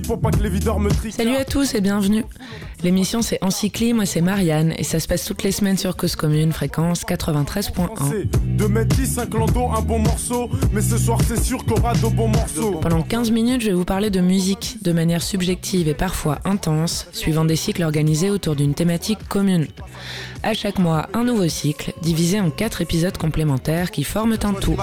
pour pas que les videurs me trient. Salut à tous et bienvenue. L'émission c'est Encycli, moi c'est Marianne et ça se passe toutes les semaines sur Cause Commune, fréquence 93.1. De mettre 10, un clando, un bon morceau, mais ce soir c'est sûr qu'on aura de bons morceaux. Pendant 15 minutes, je vais vous parler de musique de manière subjective et parfois intense, suivant des cycles organisés autour d'une thématique commune. À chaque mois, un nouveau cycle, divisé en 4 épisodes complémentaires qui forment un tout.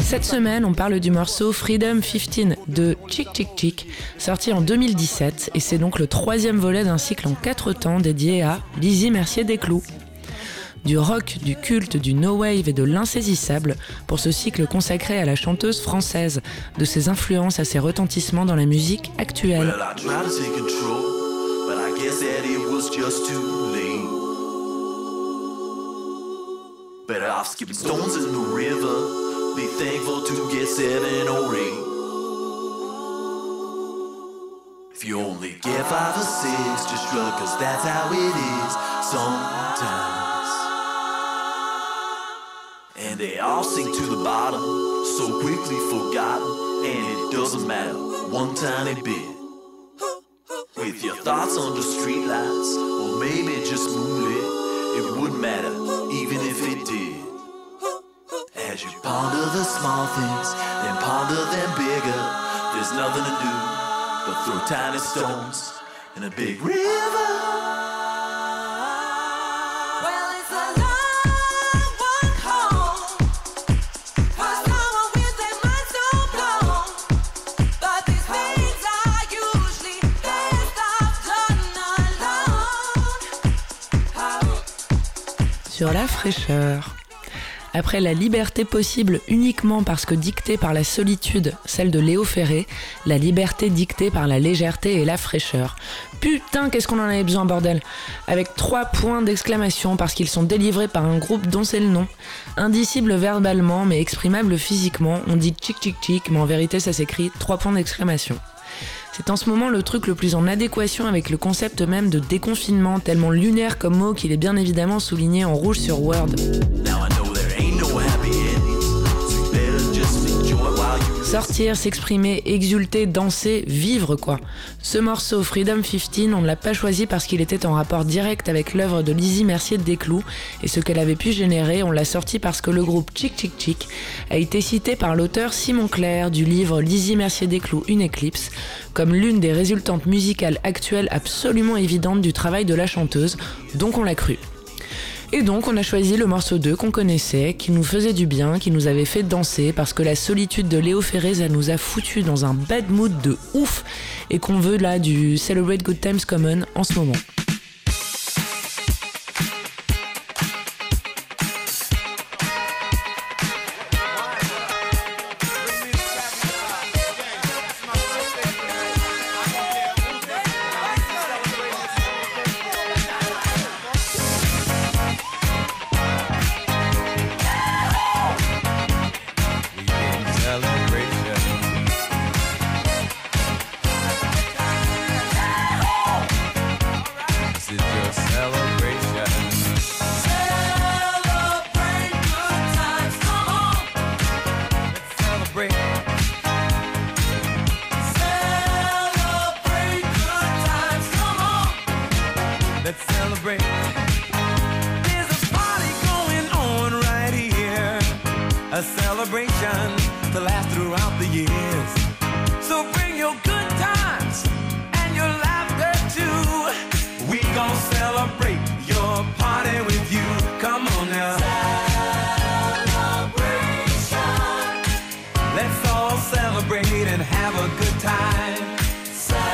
Cette semaine, on parle du morceau Freedom 15 de Chick Chick Chick, sorti en 2017, et c'est donc le troisième volet d'un cycle en 4 temps dédié à Lizzie Mercier Desclous du rock, du culte, du no wave et de l'insaisissable pour ce cycle consacré à la chanteuse française, de ses influences à ses retentissements dans la musique actuelle. If you only get five or six, just shrug, cause that's how it is sometimes. And they all sink to the bottom, so quickly forgotten, and it doesn't matter one tiny bit. With your thoughts under streetlights, or maybe just moonlit, it wouldn't matter, even if it did. As you ponder the small things, then ponder them bigger. There's nothing to do but throw tiny stones in a big river. sur la fraîcheur. Après la liberté possible uniquement parce que dictée par la solitude, celle de Léo Ferré, la liberté dictée par la légèreté et la fraîcheur. Putain, qu'est-ce qu'on en avait besoin, bordel Avec trois points d'exclamation parce qu'ils sont délivrés par un groupe dont c'est le nom. Indicible verbalement mais exprimable physiquement, on dit tchic tchic tchic, mais en vérité ça s'écrit trois points d'exclamation. C'est en ce moment le truc le plus en adéquation avec le concept même de déconfinement, tellement lunaire comme mot qu'il est bien évidemment souligné en rouge sur Word. Sortir, s'exprimer, exulter, danser, vivre quoi. Ce morceau Freedom 15, on ne l'a pas choisi parce qu'il était en rapport direct avec l'œuvre de Lizzie Mercier de Desclous et ce qu'elle avait pu générer, on l'a sorti parce que le groupe Chick Chick Chick a été cité par l'auteur Simon Clair du livre Lizzie Mercier Desclous Une éclipse comme l'une des résultantes musicales actuelles absolument évidentes du travail de la chanteuse, donc on l'a cru. Et donc on a choisi le morceau 2 qu'on connaissait, qui nous faisait du bien, qui nous avait fait danser, parce que la solitude de Léo elle nous a foutu dans un bad mood de ouf, et qu'on veut là du Celebrate Good Times Common en ce moment. celebration to last throughout the years. So bring your good times and your laughter too. We gon' celebrate your party with you. Come on now. Celebration. Let's all celebrate and have a good time. Celebration.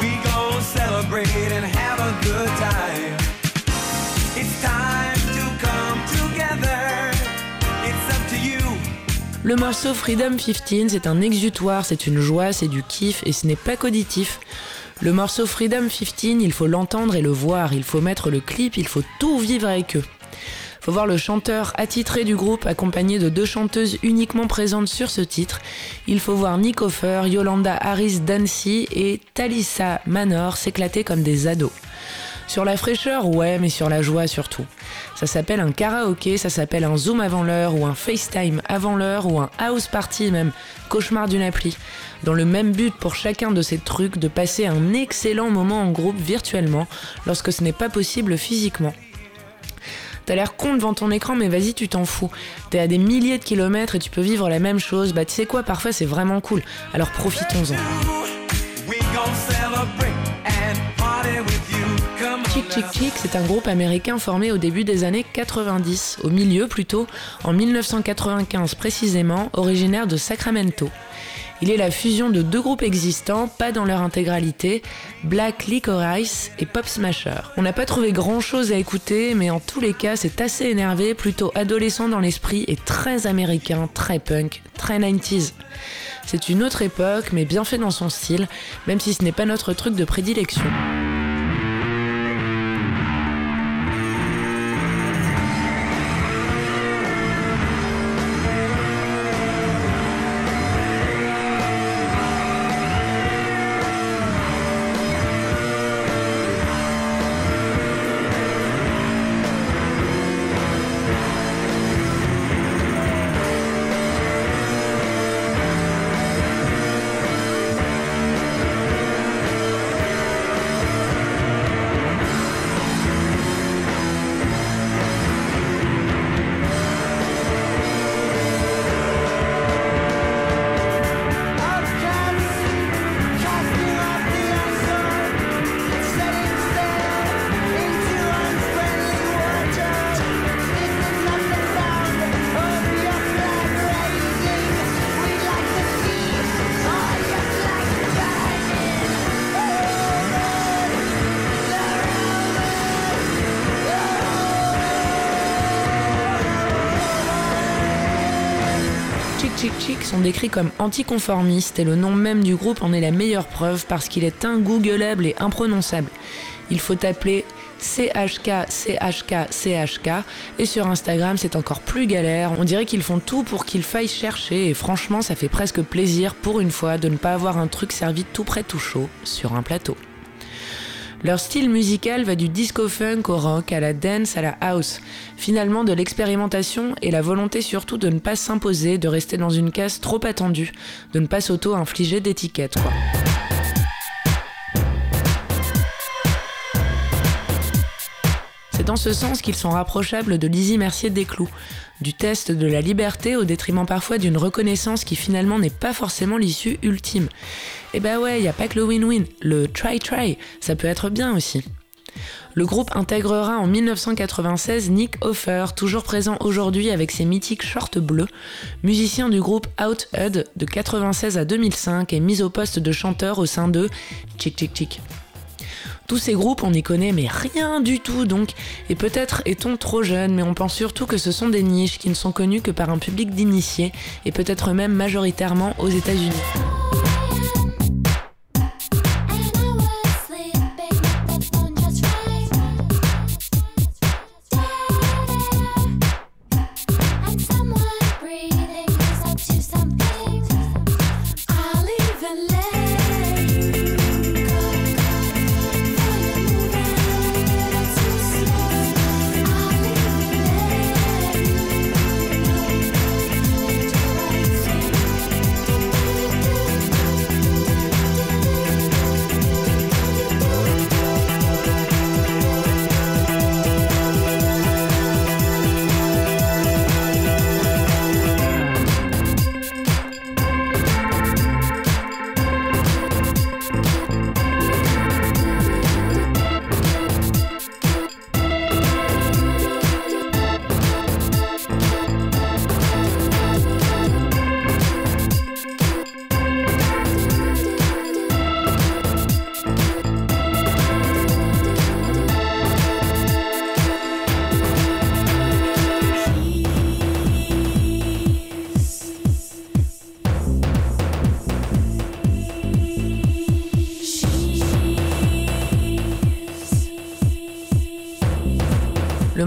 We gon' celebrate and Le morceau Freedom 15, c'est un exutoire, c'est une joie, c'est du kiff et ce n'est pas qu'auditif. Le morceau Freedom 15, il faut l'entendre et le voir, il faut mettre le clip, il faut tout vivre avec eux. Faut voir le chanteur attitré du groupe accompagné de deux chanteuses uniquement présentes sur ce titre. Il faut voir Nick Offer, Yolanda Harris Dancy et Talissa Manor s'éclater comme des ados. Sur la fraîcheur, ouais, mais sur la joie surtout. Ça s'appelle un karaoké, ça s'appelle un Zoom avant l'heure, ou un FaceTime avant l'heure, ou un house party même, cauchemar d'une appli. Dans le même but pour chacun de ces trucs de passer un excellent moment en groupe virtuellement, lorsque ce n'est pas possible physiquement. T'as l'air con devant ton écran, mais vas-y, tu t'en fous. T'es à des milliers de kilomètres et tu peux vivre la même chose. Bah, tu sais quoi, parfois c'est vraiment cool. Alors profitons-en. Chick Chick Chick, c'est un groupe américain formé au début des années 90, au milieu plutôt, en 1995 précisément, originaire de Sacramento. Il est la fusion de deux groupes existants, pas dans leur intégralité, Black Licorice et Pop Smasher. On n'a pas trouvé grand chose à écouter, mais en tous les cas, c'est assez énervé, plutôt adolescent dans l'esprit et très américain, très punk, très 90s. C'est une autre époque, mais bien fait dans son style, même si ce n'est pas notre truc de prédilection. Sont décrits comme anticonformistes et le nom même du groupe en est la meilleure preuve parce qu'il est ingoogleable et imprononçable. Il faut appeler CHK, CHK, CHK et sur Instagram c'est encore plus galère. On dirait qu'ils font tout pour qu'il faille chercher et franchement ça fait presque plaisir pour une fois de ne pas avoir un truc servi tout près tout chaud sur un plateau. Leur style musical va du disco funk au rock, à la dance, à la house. Finalement, de l'expérimentation et la volonté surtout de ne pas s'imposer, de rester dans une case trop attendue, de ne pas s'auto-infliger d'étiquettes, quoi. C'est dans ce sens qu'ils sont rapprochables de Lizzie Mercier Desclous, du test de la liberté au détriment parfois d'une reconnaissance qui finalement n'est pas forcément l'issue ultime. Et bah ouais, y a pas que le win-win, le try-try, ça peut être bien aussi. Le groupe intégrera en 1996 Nick Offer, toujours présent aujourd'hui avec ses mythiques shorts bleus, musicien du groupe Out Hud de 96 à 2005 et mis au poste de chanteur au sein de Chick Chick Chick. Tous ces groupes, on n'y connaît mais rien du tout donc, et peut-être est-on trop jeune, mais on pense surtout que ce sont des niches qui ne sont connues que par un public d'initiés, et peut-être même majoritairement aux États-Unis.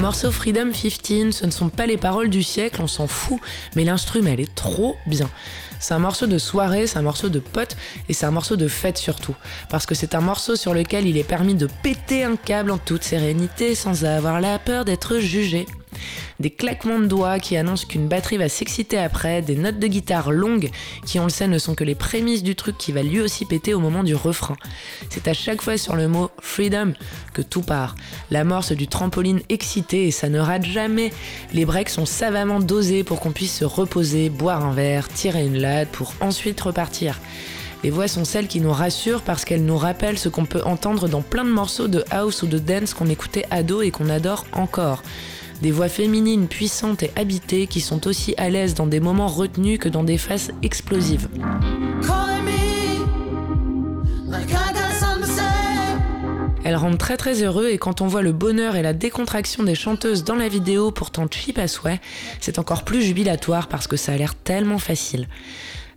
Morceau Freedom 15, ce ne sont pas les paroles du siècle, on s'en fout, mais l'instrument, elle est trop bien. C'est un morceau de soirée, c'est un morceau de pote et c'est un morceau de fête surtout. Parce que c'est un morceau sur lequel il est permis de péter un câble en toute sérénité sans avoir la peur d'être jugé des claquements de doigts qui annoncent qu'une batterie va s'exciter après, des notes de guitare longues qui, on le sait, ne sont que les prémices du truc qui va lui aussi péter au moment du refrain. C'est à chaque fois sur le mot freedom que tout part. L'amorce du trampoline excité et ça ne rate jamais. Les breaks sont savamment dosés pour qu'on puisse se reposer, boire un verre, tirer une latte pour ensuite repartir. Les voix sont celles qui nous rassurent parce qu'elles nous rappellent ce qu'on peut entendre dans plein de morceaux de house ou de dance qu'on écoutait ado et qu'on adore encore. Des voix féminines puissantes et habitées qui sont aussi à l'aise dans des moments retenus que dans des phases explosives. Elles rendent très très heureux et quand on voit le bonheur et la décontraction des chanteuses dans la vidéo pourtant cheap à souhait, c'est encore plus jubilatoire parce que ça a l'air tellement facile.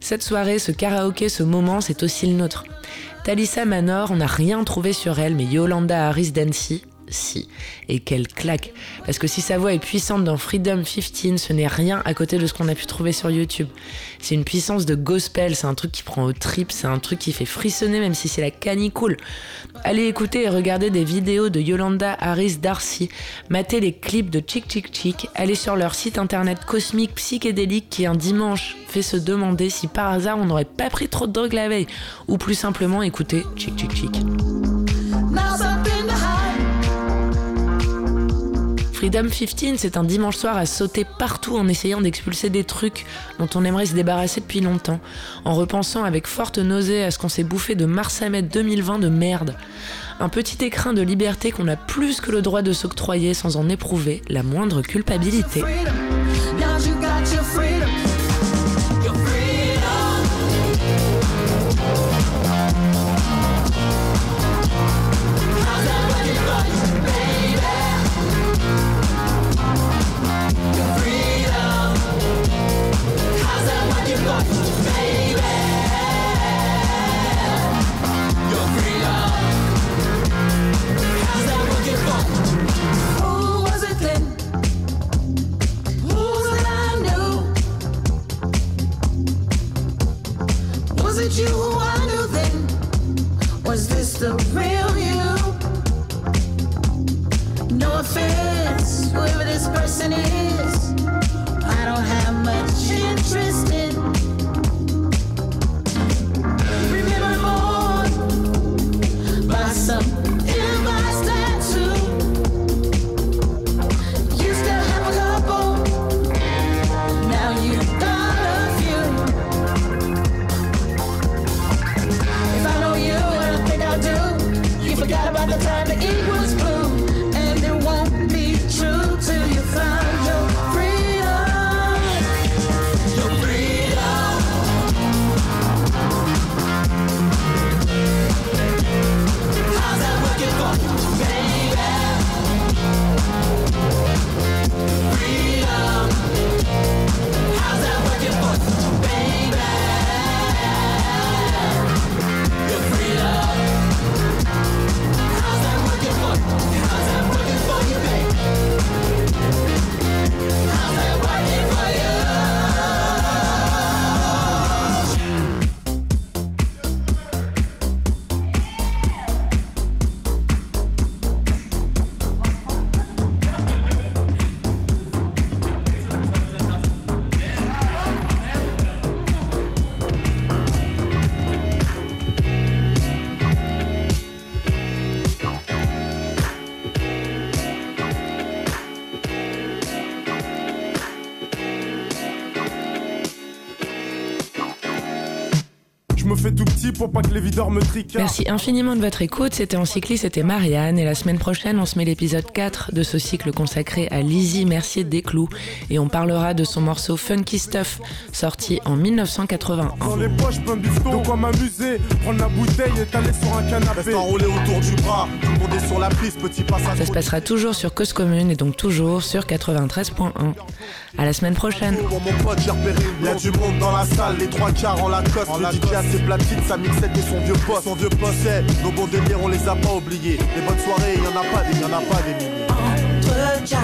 Cette soirée, ce karaoké, ce moment, c'est aussi le nôtre. Talissa Manor, on n'a rien trouvé sur elle, mais Yolanda Harris Dancy, si. Et quelle claque. Parce que si sa voix est puissante dans Freedom 15, ce n'est rien à côté de ce qu'on a pu trouver sur YouTube. C'est une puissance de gospel, c'est un truc qui prend au trip, c'est un truc qui fait frissonner même si c'est la canicule. Allez écouter et regarder des vidéos de Yolanda Harris Darcy, matez les clips de Chick Chick Chick, allez sur leur site internet cosmique psychédélique qui un dimanche fait se demander si par hasard on n'aurait pas pris trop de drogue la veille, ou plus simplement écouter Chick Chick Chick. Freedom 15, c'est un dimanche soir à sauter partout en essayant d'expulser des trucs dont on aimerait se débarrasser depuis longtemps, en repensant avec forte nausée à ce qu'on s'est bouffé de mars à mai 2020 de merde. Un petit écrin de liberté qu'on a plus que le droit de s'octroyer sans en éprouver la moindre culpabilité. the real you. No offense, whoever this person is, I don't have much interest. time to eat was Merci infiniment de votre écoute. C'était en cycliste, c'était Marianne. Et la semaine prochaine, on se met l'épisode 4 de ce cycle consacré à Lizzie Mercier Desclous. Et on parlera de son morceau Funky Stuff, sorti en 1981. Dans les poches, plein de quoi m'amuser. Prendre la bouteille et t'aller sur un canapé. autour du bras, tout le monde est sur la piste, petit passage. Ça se passera toujours sur Cause Commune et donc toujours sur 93.1. À la semaine prochaine. Mon pote, j'ai repéré. Y a du monde dans la salle, les trois quarts en la coste. Le DJ a ses platines, et son vieux poste. Son vieux poste, nos bons délires, on les a pas oubliés. Les bonnes soirées, y en a pas des, y en a pas des.